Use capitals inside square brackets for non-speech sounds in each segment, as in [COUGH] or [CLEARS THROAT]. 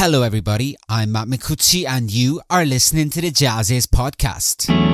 Hello, everybody. I'm Matt Micucci, and you are listening to the JAZZIZ podcast.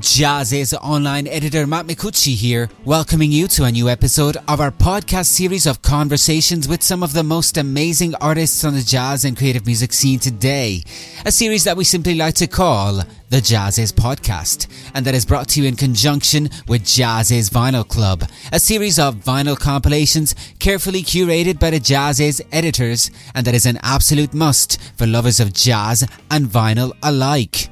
JAZZIZ online editor Matt Micucci here, welcoming you to a new episode of our podcast series of conversations with some of the most amazing artists on the jazz and creative music scene today. A series that we simply like to call the JAZZIZ Podcast, and that is brought to you in conjunction with JAZZIZ Vinyl Club, a series of vinyl compilations carefully curated by the JAZZIZ editors, and that is an absolute must for lovers of jazz and vinyl alike.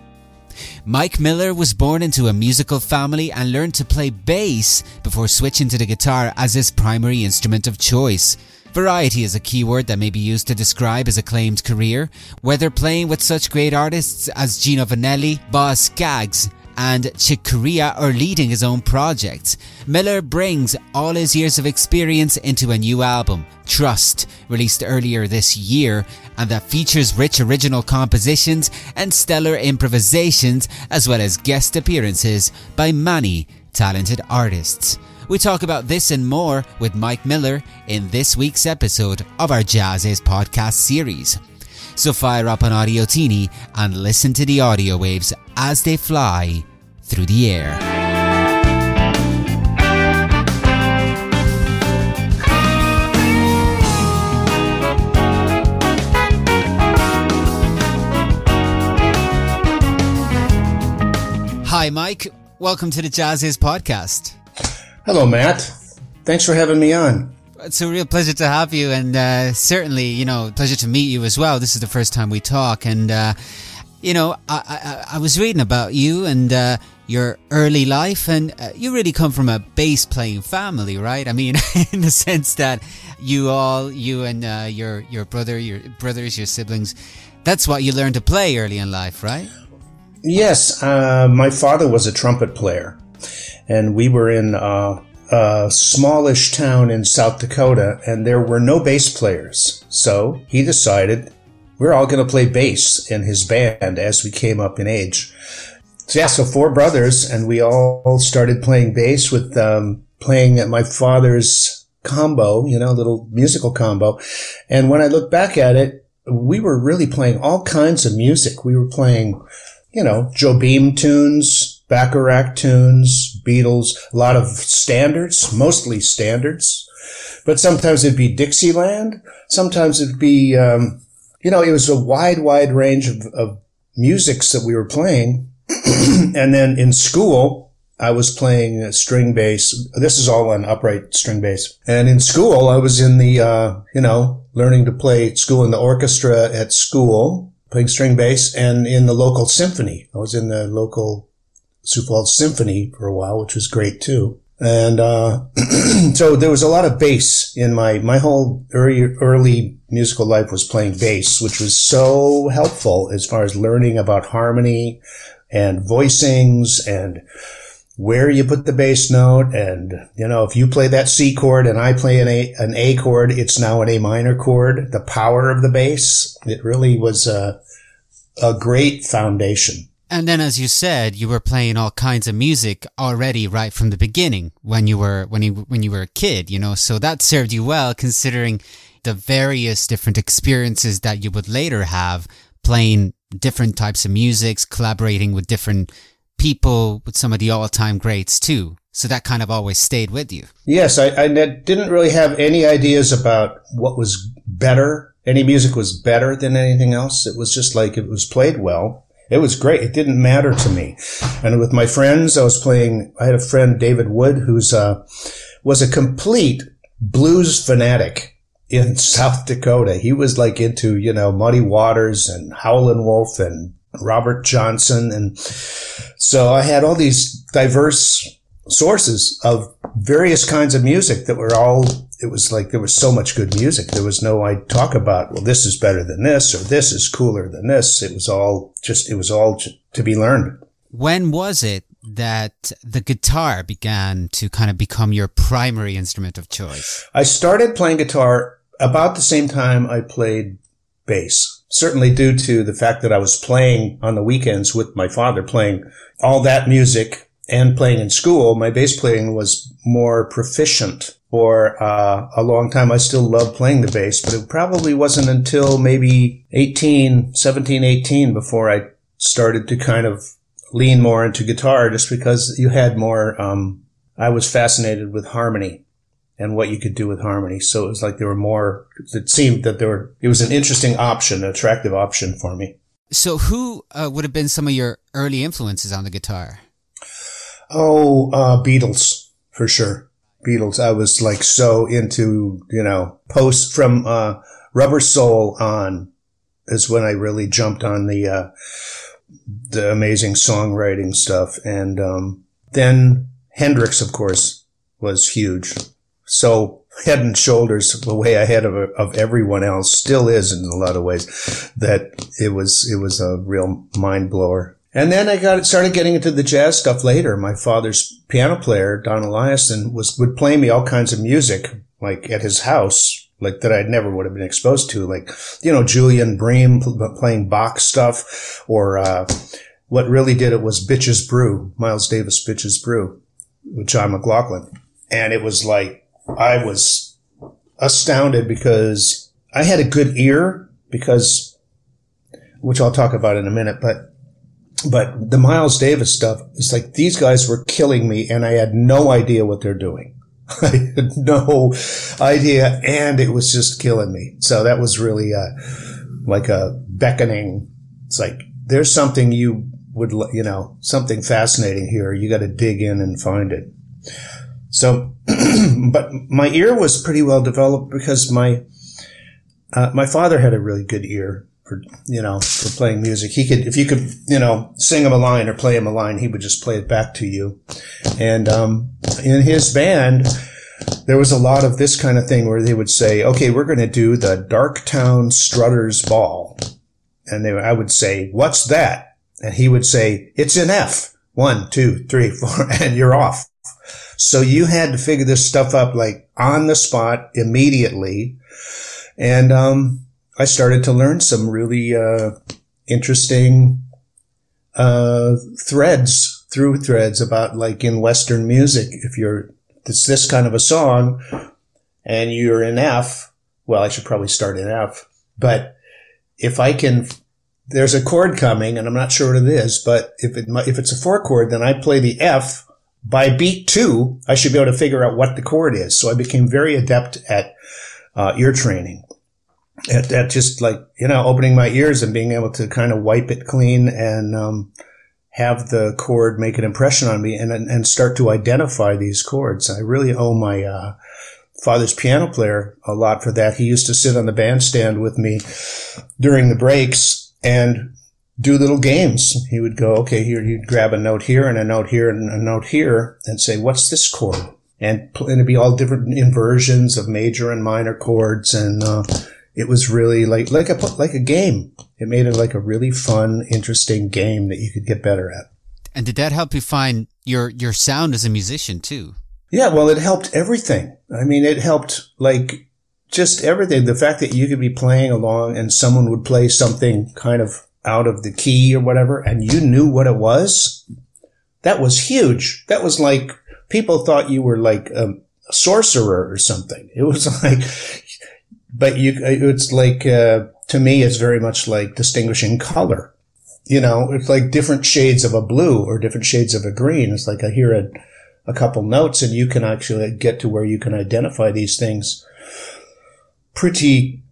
Mike Miller was born into a musical family and learned to play bass before switching to the guitar as his primary instrument of choice. Variety is a keyword that may be used to describe his acclaimed career, whether playing with such great artists as Gino Vannelli, Boz Scaggs, and Chick Corea or leading his own projects. Miller brings all his years of experience into a new album, Trust, released earlier this year, and that features rich original compositions and stellar improvisations, as well as guest appearances by many talented artists. We talk about this and more with Mike Miller in this week's episode of our JAZZIZ podcast series. So fire up an Audio Teeny and listen to the audio waves as they fly through the air. Hi, Mike. Welcome to the JAZZIZ podcast. Hello, Matt. Thanks for having me on. It's a real pleasure to have you, and uh, certainly, you know, pleasure to meet you as well. This is the first time we talk, and uh, you know, I, I, I, was reading about you and uh, your early life, and uh, you really come from a bass playing family, right? I mean, [LAUGHS] in the sense that you all, you and uh, your your brother, your brothers, your siblings, that's what you learned to play early in life, right? Yes, uh, my father was a trumpet player, and we were in uh, a smallish town in South Dakota, and there were no bass players. So he decided we're all going to play bass in his band as we came up in age. So yeah, so four brothers, and we all started playing bass with um, playing at my father's combo, you know, little musical combo. And when I look back at it, we were really playing all kinds of music. We were playing you know, Jobim tunes, Bacharach tunes, Beatles, a lot of standards, mostly standards. But sometimes it'd be Dixieland. Sometimes it'd be, um, you know, it was a wide, wide range of, of musics that we were playing. [CLEARS THROAT] and then in school, I was playing string bass. This is all on upright string bass. And in school, I was in the, uh, you know, learning to play school in the orchestra at school playing string bass and in the local symphony. I was in the local Sioux Falls Symphony for a while, which was great too. And, uh, [CLEARS THROAT] so there was a lot of bass in my, my whole early, early musical life was playing bass, which was so helpful as far as learning about harmony and voicings and, where you put the bass note. And, you know, if you play that C chord and I play an A, an A chord, it's now an A minor chord. The power of the bass, it really was a, a great foundation. And then, as you said, you were playing all kinds of music already right from the beginning when you were, when you, when you were a kid, you know, so that served you well considering the various different experiences that you would later have playing different types of musics, collaborating with different people with some of the all-time greats too. So that kind of always stayed with you. Yes, I, I didn't really have any ideas about what was better. Any music was better than anything else. It was just like it was played well. It was great. It didn't matter to me. And with my friends, I was playing. I had a friend, David Wood, who's uh, was a complete blues fanatic in South Dakota. He was like into you know Muddy Waters and Howlin' Wolf and Robert Johnson. And so I had all these diverse sources of various kinds of music that were all, it was like there was so much good music. There was no, I talk about, well, this is better than this or this is cooler than this. It was all just, it was all to be learned. When was it that the guitar began to kind of become your primary instrument of choice? I started playing guitar about the same time I played bass. Certainly due to the fact that I was playing on the weekends with my father, playing all that music and playing in school. My bass playing was more proficient for uh, a long time. I still loved playing the bass, but it probably wasn't until maybe 18, 17, 18 before I started to kind of lean more into guitar just because you had more, um, I was fascinated with harmony and what you could do with harmony. So it was like there were more, it seemed that there were, it was an interesting option, an attractive option for me. So who uh, would have been some of your early influences on the guitar? Oh, uh, Beatles, for sure. Beatles. I was like so into, you know, post from, uh, Rubber Soul on is when I really jumped on the, uh, the amazing songwriting stuff. And, um, then Hendrix, of course, was huge so head and shoulders the way ahead of, of everyone else still is in a lot of ways that it was, it was a real mind blower. And then I got started getting into the jazz stuff later. My father's piano player, Don Eliason, was would play me all kinds of music, like at his house, like that I never would have been exposed to, like you know Julian Bream playing Bach stuff, or uh, what really did it was Bitches Brew, Miles Davis Bitches Brew, with John McLaughlin, and it was like I was astounded because I had a good ear because, which I'll talk about in a minute, but, but the Miles Davis stuff is like these guys were killing me and I had no idea what they're doing. [LAUGHS] I had no idea and it was just killing me. So that was really, uh, like a beckoning. It's like, there's something you would, you know, something fascinating here. You got to dig in and find it. So, [CLEARS THROAT] but my ear was pretty well developed because my uh, my father had a really good ear for you know for playing music. He could if you could you know sing him a line or play him a line, he would just play it back to you. And um, in his band, there was a lot of this kind of thing where they would say, "Okay, we're going to do the Darktown Strutters Ball," and they, I would say, "What's that?" And he would say, "It's an F. One, two, three, four, [LAUGHS] and you're off." So you had to figure this stuff up like on the spot immediately. And, um, I started to learn some really, uh, interesting, uh, threads through threads about like in Western music. If you're, it's this kind of a song and you're in F, well, I should probably start in F, but if I can there's a chord coming and I'm not sure what it is, but if it, if it's a four chord, then I play the F by beat two, I should be able to figure out what the chord is. So I became very adept at uh, ear training. At, at, just like, you know, opening my ears and being able to kind of wipe it clean and um, have the chord make an impression on me and, and start to identify these chords. I really owe my uh, father's piano player a lot for that. He used to sit on the bandstand with me during the breaks and do little games. He would go, okay, here, he'd grab a note here and a note here and a note here and say, what's this chord? And, and it'd be all different inversions of major and minor chords. And, uh, it was really like, like a, like a game. It made it like a really fun, interesting game that you could get better at. And did that help you find your, your sound as a musician too? Yeah. Well, it helped everything. I mean, it helped like just everything. The fact that you could be playing along and someone would play something kind of out of the key or whatever, and you knew what it was, that was huge. That was like people thought you were like a sorcerer or something. It was [LAUGHS] like, but you, it's like, uh, to me, it's very much like distinguishing color. You know, it's like different shades of a blue or different shades of a green. It's like I hear a, a couple notes and you can actually get to where you can identify these things pretty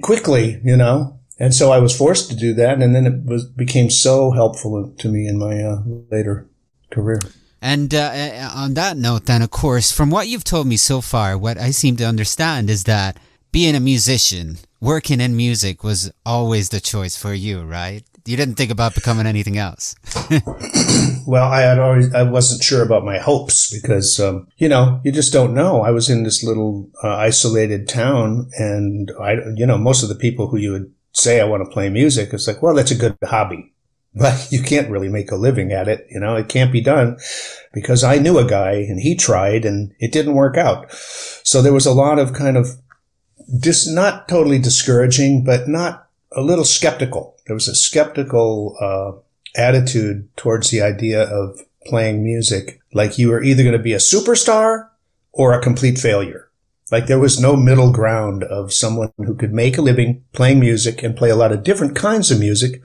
quickly, you know, and so I was forced to do that, and then it was became so helpful to me in my uh, later career. And uh, uh, on that note, then, of course, from what you've told me so far, what I seem to understand is that being a musician, working in music was always the choice for you, right? you didn't think about becoming anything else. [COUGHS] [COUGHS] well, I had always I wasn't sure about my hopes because um, you know you just don't know. I was in this little uh, isolated town, and I you know most of the people who you would say I want to play music, it's like well that's a good hobby, [LAUGHS] but you can't really make a living at it. You know it can't be done because I knew a guy and he tried and it didn't work out. So there was a lot of kind of just not totally discouraging, but not a little skeptical. There was a skeptical uh, attitude towards the idea of playing music. Like you were either going to be a superstar or a complete failure. Like there was no middle ground of someone who could make a living playing music and play a lot of different kinds of music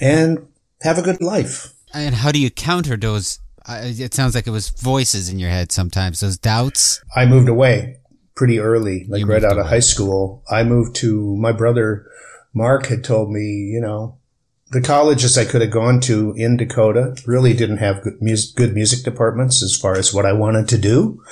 and have a good life. And how do you counter those? Uh, it sounds like it was voices in your head sometimes, those doubts. I moved away pretty early, like right out away. of high school. I moved to my brother Mark had told me, you know, the colleges I could have gone to in Dakota really didn't have good music, good music departments as far as what I wanted to do.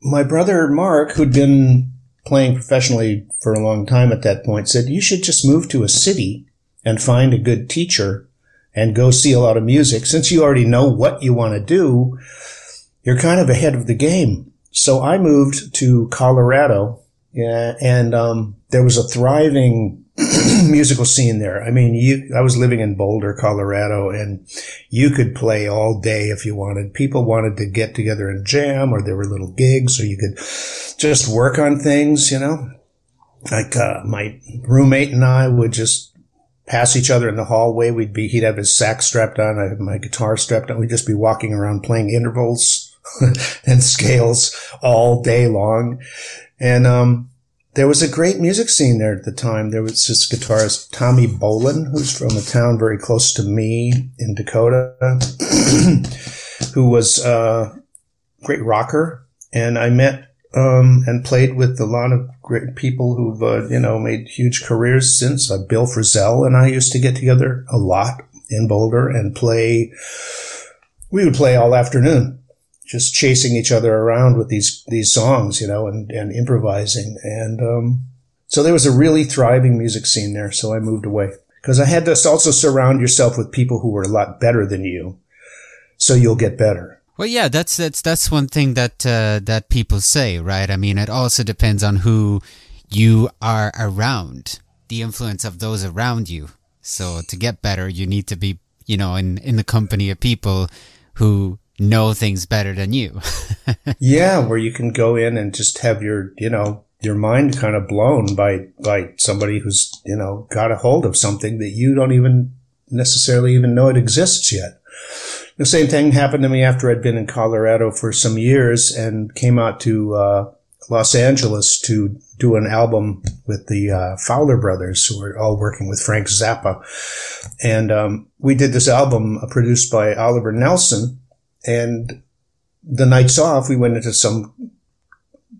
My brother Mark, who'd been playing professionally for a long time at that point, said, you should just move to a city and find a good teacher and go see a lot of music. Since you already know what you want to do, you're kind of ahead of the game. So I moved to Colorado and um, there was a thriving [CLEARS THROAT] musical scene there. I mean, you, I was living in Boulder, Colorado, and you could play all day if you wanted. People wanted to get together and jam, or there were little gigs, or you could just work on things, you know. Like, uh, my roommate and I would just pass each other in the hallway. We'd be, he'd have his sax strapped on. I had my guitar strapped on. We'd just be walking around playing intervals [LAUGHS] and scales all day long. And, um, there was a great music scene there at the time. There was this guitarist, Tommy Bolin, who's from a town very close to me in Dakota, [CLEARS THROAT] who was a great rocker. And I met um, and played with a lot of great people who've, uh, you know, made huge careers since. Uh, Bill Frisell and I used to get together a lot in Boulder and play. We would play all afternoon just chasing each other around with these these songs, you know, and and improvising. And um, so there was a really thriving music scene there. So I moved away because I had to also surround yourself with people who were a lot better than you, so you'll get better. Well, yeah, that's that's that's one thing that uh, that people say, right? I mean, it also depends on who you are around, the influence of those around you. So to get better, you need to be, you know, in in the company of people who know things better than you. [LAUGHS] yeah, where you can go in and just have your, you know, your mind kind of blown by by somebody who's, you know, got a hold of something that you don't even necessarily even know it exists yet. The same thing happened to me after I'd been in Colorado for some years and came out to uh, Los Angeles to do an album with the uh, Fowler brothers, who were all working with Frank Zappa. And um, we did this album uh, produced by Oliver Nelson, and the nights off, we went into some,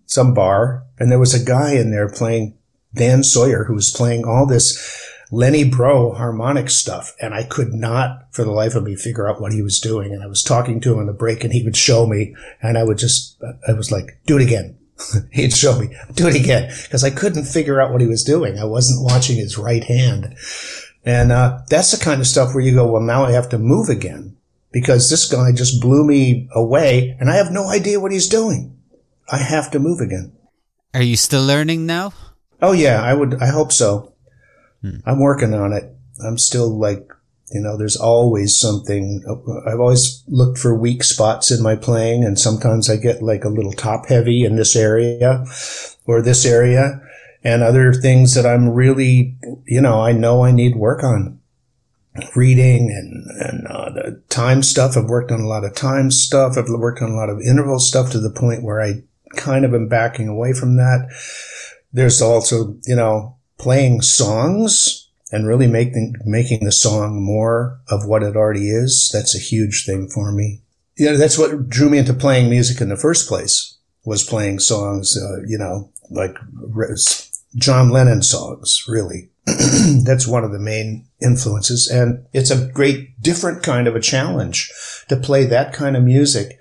some bar and there was a guy in there playing Dan Sawyer who was playing all this Lenny Breau harmonic stuff. And I could not for the life of me figure out what he was doing. And I was talking to him in the break and he would show me and I would just, I was like, do it again. [LAUGHS] He'd show me, do it again. Cause I couldn't figure out what he was doing. I wasn't watching his right hand. And, uh, that's the kind of stuff where you go, well, now I have to move again because this guy just blew me away and I have no idea what he's doing. I have to move again. Are you still learning now? Oh yeah, I would, I hope so. Hmm. I'm working on it. I'm still like, you know, there's always something. I've always looked for weak spots in my playing and sometimes I get like a little top heavy in this area or this area and other things that I'm really, you know, I know I need work on reading and, and uh, the time stuff. I've worked on a lot of time stuff. I've worked on a lot of interval stuff to the point where I kind of am backing away from that. There's also, you know, playing songs and really making, making the song more of what it already is. That's a huge thing for me. Yeah, that's what drew me into playing music in the first place was playing songs, uh, you know, like John Lennon songs, really. [CLEARS THROAT] That's one of the main influences. And it's a great different kind of a challenge to play that kind of music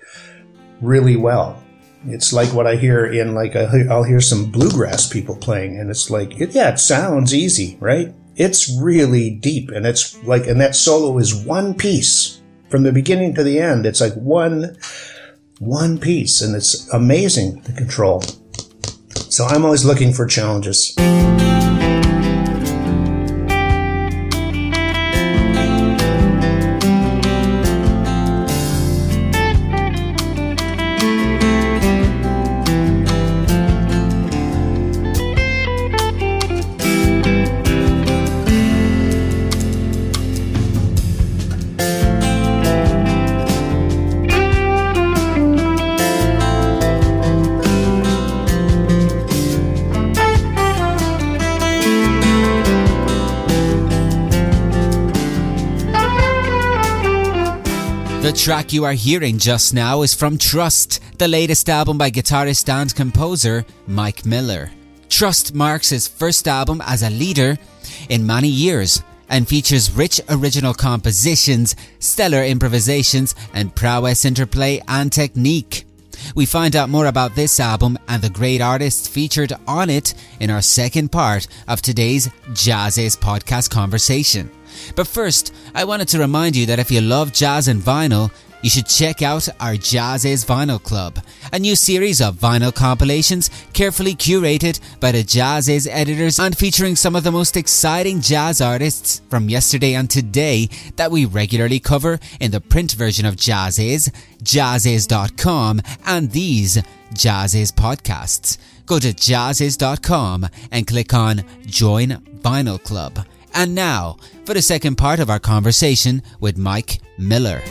really well. It's like what I hear in like, i will hear some bluegrass people playing and it's like, it, yeah, it sounds easy, right? It's really deep, and it's like, and that solo is one piece from the beginning to the end. It's like one, one piece, and it's amazing to control. So I'm always looking for challenges. The track you are hearing just now is from Trust, the latest album by guitarist and composer Mike Miller. Trust marks his first album as a leader in many years and features rich original compositions, stellar improvisations, and prowess interplay and technique. We find out more about this album and the great artists featured on it in our second part of today's JAZZIZ podcast conversation. But first, I wanted to remind you that if you love jazz and vinyl, you should check out our JAZZIZ Vinyl Club, a new series of vinyl compilations carefully curated by the JAZZIZ editors and featuring some of the most exciting jazz artists from yesterday and today that we regularly cover in the print version of JAZZIZ, jazziz.com, and these JAZZIZ podcasts. Go to jazziz.com and click on Join Vinyl Club. And now, for the second part of our conversation with Mike Miller.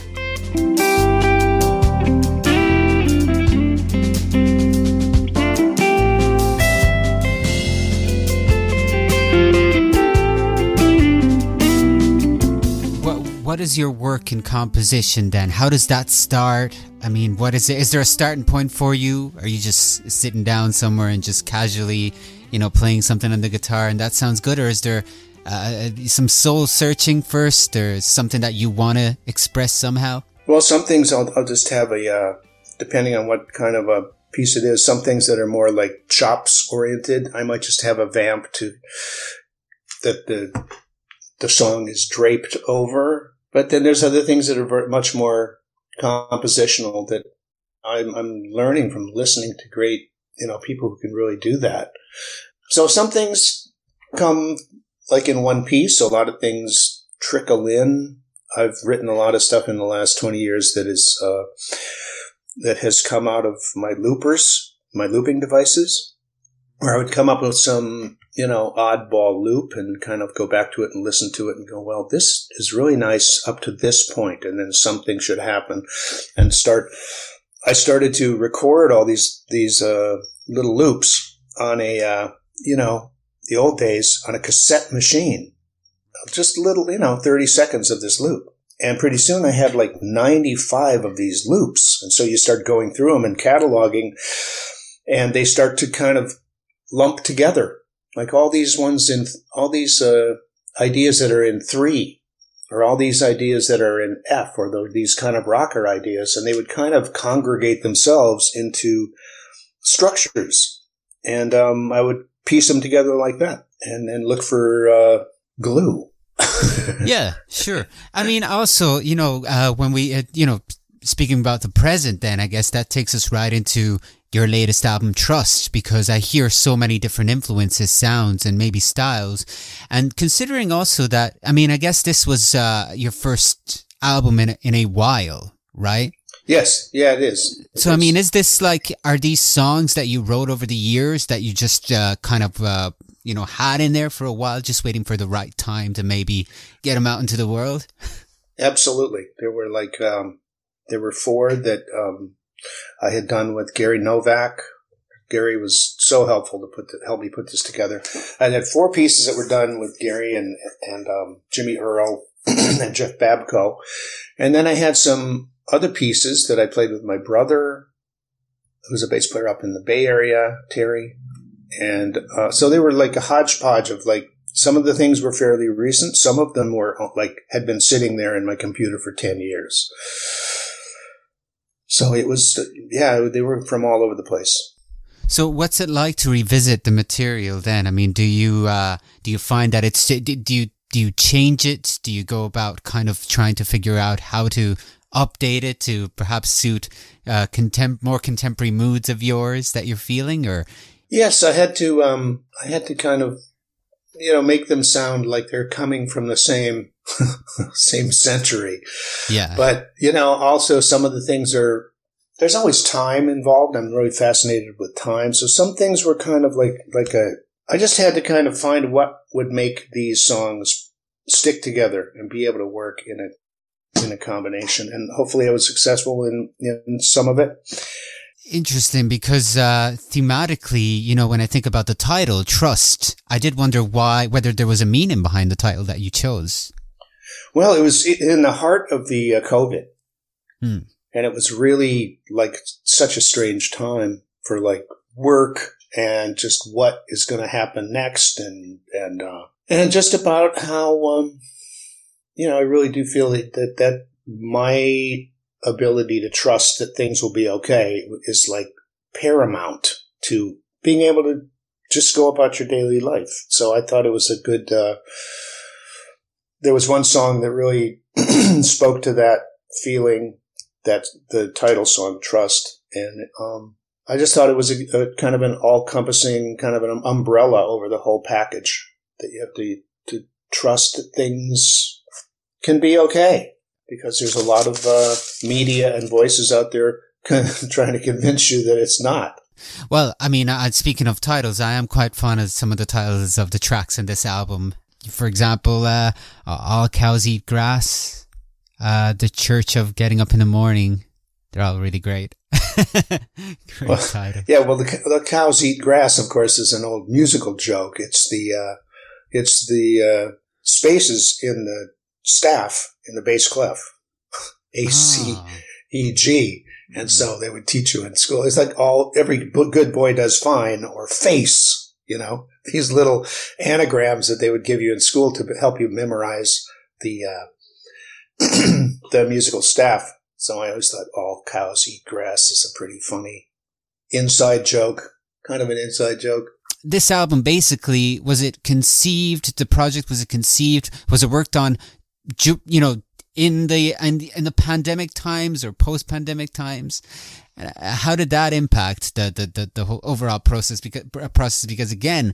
What, is your work in composition then? How does that start? I mean, what is it? Is there a starting point for you? Are you just sitting down somewhere and just casually, you know, playing something on the guitar and that sounds good? Or is there uh, some soul searching first or something that you want to express somehow? Well, some things I'll, I'll just have a, uh, depending on what kind of a piece it is, some things that are more like chops oriented, I might just have a vamp to, that the, the song is draped over. But then there's other things that are much more compositional that I'm, I'm learning from listening to great, you know, people who can really do that. So some things come like in one piece. A lot of things trickle in. I've written a lot of stuff in the last 20 years that is, uh, that has come out of my loopers, my looping devices, where I would come up with some, you know, oddball loop and kind of go back to it and listen to it and go, well, this is really nice up to this point, and then something should happen, and start. I started to record all these these uh, little loops on a, uh, you know, the old days on a cassette machine. Just little, you know, 30 seconds of this loop. And pretty soon I had like 95 of these loops. And so you start going through them and cataloging and they start to kind of lump together. Like all these ones in, all these, uh, ideas that are in three or all these ideas that are in F or the, these kind of rocker ideas. And they would kind of congregate themselves into structures. And, um, I would piece them together like that and then look for uh, glue. [LAUGHS] yeah, sure. I mean, also, you know, uh, when we, uh, you know, speaking about the present, then I guess that takes us right into your latest album, Trust, because I hear so many different influences, sounds, and maybe styles. And considering also that, I mean, I guess this was uh, your first album in in a while, right? Yes, yeah, it is. It so, is. I mean, is this like, are these songs that you wrote over the years that you just uh, kind of, uh, you know, had in there for a while, just waiting for the right time to maybe get them out into the world? [LAUGHS] Absolutely. There were like, um, there were four that um, I had done with Gary Novak. Gary was so helpful to put the, help me put this together. I had four pieces that were done with Gary and and um, Jimmy Earl [CLEARS THROAT] and Jeff Babko, and then I had some other pieces that I played with my brother, who's a bass player up in the Bay Area, Terry. And uh, so they were like a hodgepodge of like some of the things were fairly recent. Some of them were like had been sitting there in my computer for 10 years. So it was, yeah, they were from all over the place. So, what's it like to revisit the material then? I mean, do you uh, do you find that it's do you do you change it? Do you go about kind of trying to figure out how to update it to perhaps suit uh, contem- more contemporary moods of yours that you're feeling, or yes, I had to um, I had to kind of you know make them sound like they're coming from the same [LAUGHS] same century. Yeah, but you know also some of the things are there's always time involved. I'm really fascinated with time. So some things were kind of like like a I just had to kind of find what would make these songs stick together and be able to work in a in a combination. And hopefully I was successful in in some of it. Interesting because uh, thematically, you know, when I think about the title, trust, I did wonder why, whether there was a meaning behind the title that you chose. Well, it was in the heart of the uh, COVID. Hmm and it was really like such a strange time for like work and just what is going to happen next and and uh, and just about how um, you know I really do feel that, that that my ability to trust that things will be okay is like paramount to being able to just go about your daily life. So I thought it was a good. Uh, there was one song that really [CLEARS THROAT] spoke to that feeling That the title song, Trust. And um, I just thought it was a, a kind of an all-encompassing kind of an umbrella over the whole package that you have to to trust that things can be okay because there's a lot of uh, media and voices out there [LAUGHS] trying to convince you that it's not. Well, I mean, uh, speaking of titles, I am quite fond of some of the titles of the tracks in this album. For example, uh, All Cows Eat Grass, uh, the Church of Getting Up in the Morning. They're all really great. [LAUGHS] great well, title. Yeah, well, the, the, cows eat grass, of course, is an old musical joke. It's the uh, it's the uh, spaces in the staff in the bass clef, A C E G, and hmm. so they would teach you in school. It's like all every good boy does fine or face. You know [LAUGHS] these little anagrams that they would give you in school to help you memorize the uh, [CLEARS THROAT] the musical staff. So I always thought all cows eat grass is a pretty funny inside joke, kind of an inside joke. This album basically was it conceived? The project was it conceived? Was it worked on? You know, in the in the, in the pandemic times or post pandemic times, uh, how did that impact the, the the the whole overall process? Because process because again,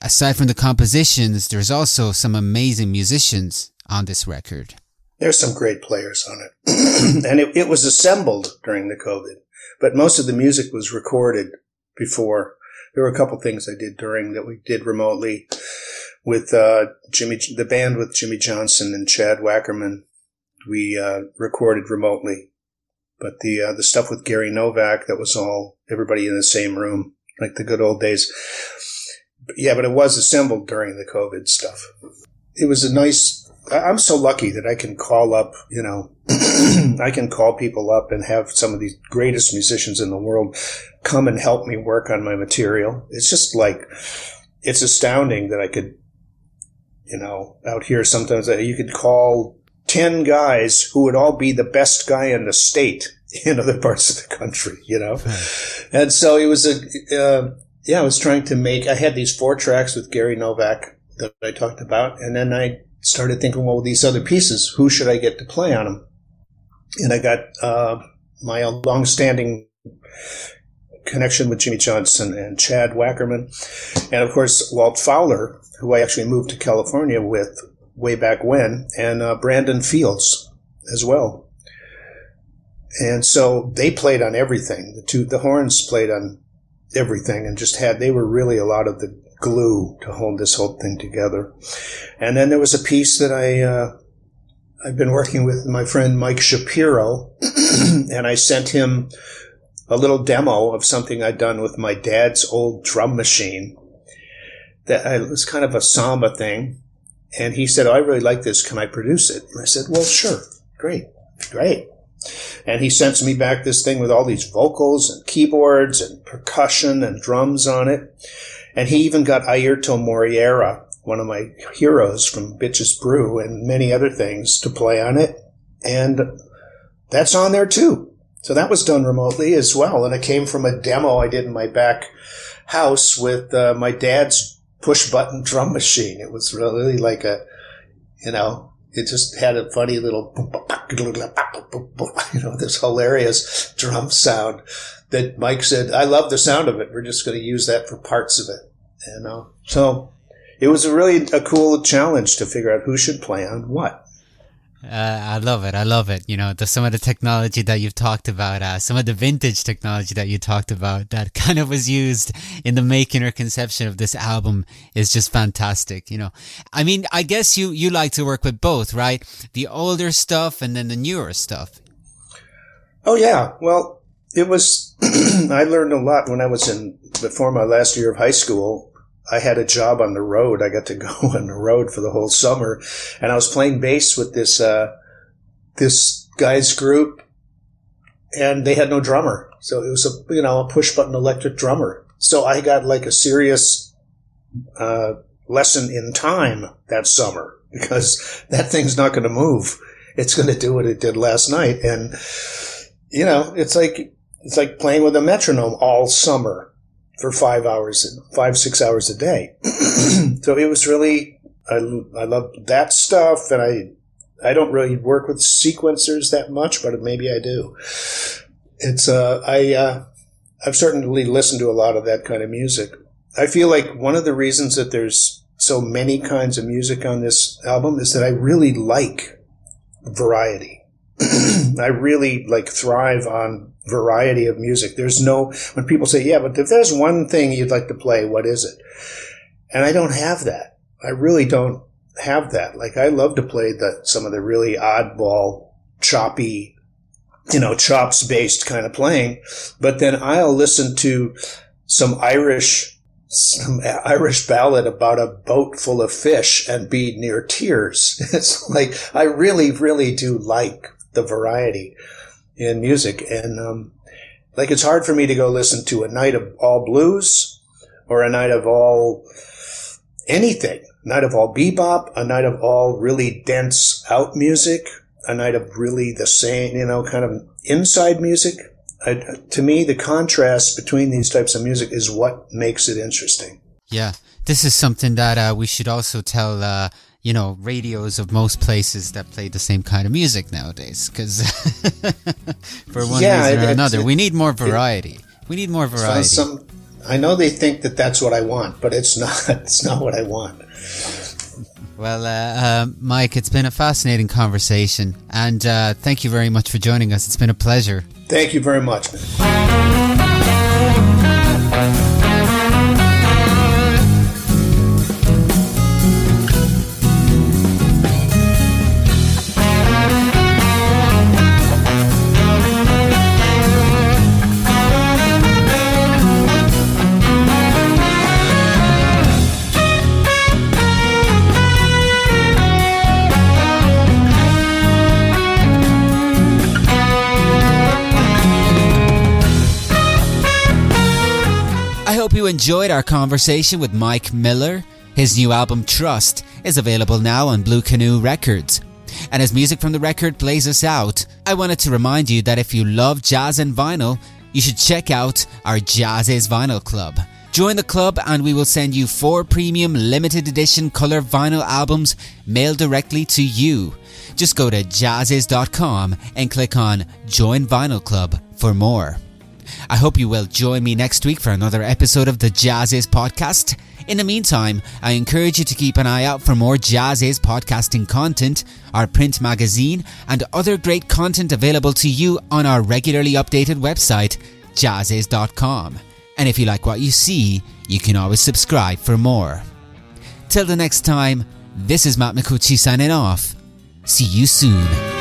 aside from the compositions, there's also some amazing musicians on this record. There's some great players on it. [CLEARS THROAT] and it, it was assembled during the COVID, but most of the music was recorded before. There were a couple things I did during that we did remotely with uh, Jimmy, the band with Jimmy Johnson and Chad Wackerman. We uh, recorded remotely, but the uh, the stuff with Gary Novak that was all everybody in the same room, like the good old days. Yeah, but it was assembled during the COVID stuff. It was a nice I'm so lucky that I can call up, you know, [CLEARS THROAT] I can call people up and have some of the greatest musicians in the world come and help me work on my material. It's just like, it's astounding that I could, you know, out here sometimes you could call 10 guys who would all be the best guy in the state [LAUGHS] in other parts of the country, you know? And so it was a, uh, yeah, I was trying to make, I had these four tracks with Gary Novak that I talked about, and then I started thinking, well, these other pieces, who should I get to play on them? And I got uh, my long-standing connection with Jimmy Johnson and Chad Wackerman, and of course Walt Fowler, who I actually moved to California with way back when, and uh, Brandon Fields as well. And so they played on everything. The two, the horns played on everything, and just had they were really a lot of the glue to hold this whole thing together. And then there was a piece that I, uh, I've been working with my friend Mike Shapiro, [CLEARS THROAT] and I sent him a little demo of something I'd done with my dad's old drum machine. That I, it was kind of a samba thing, and he said, oh, "I really like this. Can I produce it?" And I said, "Well, sure, great, great." And he sends me back this thing with all these vocals and keyboards and percussion and drums on it. And he even got Airto Moreira, one of my heroes from Bitches Brew and many other things to play on it. And that's on there too. So that was done remotely as well. And it came from a demo I did in my back house with uh, my dad's push button drum machine. It was really like a, you know, it just had a funny little, [LAUGHS] you know, this hilarious drum sound that Mike said, I love the sound of it. We're just going to use that for parts of it. You know, so it was a really a cool challenge to figure out who should play on what. Uh, I love it. I love it. You know, the, some of the technology that you've talked about, uh, some of the vintage technology that you talked about that [LAUGHS] kind of was used in the making or conception of this album is just fantastic. You know, I mean, I guess you, you like to work with both, right? The older stuff and then the newer stuff. Oh, yeah. Well, it was, [CLEARS THROAT] I learned a lot when I was in, before my last year of high school. I had a job on the road. I got to [LAUGHS] go on the road for the whole summer, and I was playing bass with this uh, this guy's group, and they had no drummer, so it was a you know a push button electric drummer. So I got like a serious uh, lesson in time that summer [LAUGHS] because that thing's not going to move. It's going to do what it did last night, and you know it's like it's like playing with a metronome all summer for five hours, five, six hours a day. [CLEARS THROAT] so it was really, I, I love that stuff. And I, I don't really work with sequencers that much, but maybe I do. It's, uh, I, uh, I've certainly listened to a lot of that kind of music. I feel like one of the reasons that there's so many kinds of music on this album is that I really like variety. [CLEARS THROAT] I really like thrive on variety of music. There's no, when people say, yeah, but if there's one thing you'd like to play, what is it? And I don't have that. I really don't have that. Like I love to play the, some of the really oddball, choppy, you know, chops based kind of playing, but then I'll listen to some Irish some Irish ballad about a boat full of fish and be near tears. [LAUGHS] It's like, I really, really do like the variety in music. And, um, like it's hard for me to go listen to a night of all blues or a night of all anything, night of all bebop, a night of all really dense out music, a night of really the same, you know, kind of inside music. I, to me, the contrast between these types of music is what makes it interesting. Yeah, this is something that uh, we should also tell uh, you know, radios of most places that play the same kind of music nowadays. Because [LAUGHS] for one yeah, reason or another, we need more variety. It, we need more variety. Some, I know they think that that's what I want, but it's [LAUGHS] not. It's not what I want. Well, uh, uh, Mike, it's been a fascinating conversation, and uh, thank you very much for joining us. It's been a pleasure. Thank you very much. Enjoyed our conversation with Mike Miller. His new album Trust is available now on Blue Canoe Records. And as music from the record plays us out, I wanted to remind you that if you love jazz and vinyl, you should check out our JAZZIZ Vinyl Club. Join the club and we will send you four premium limited edition color vinyl albums mailed directly to you. Just go to jazziz.com and click on Join Vinyl Club for more. I hope you will join me next week for another episode of the JAZZIZ podcast. In the meantime, I encourage you to keep an eye out for more JAZZIZ podcasting content, our print magazine, and other great content available to you on our regularly updated website, jazziz.com. And if you like what you see, you can always subscribe for more. Till the next time, this is Matt Micucci signing off. See you soon.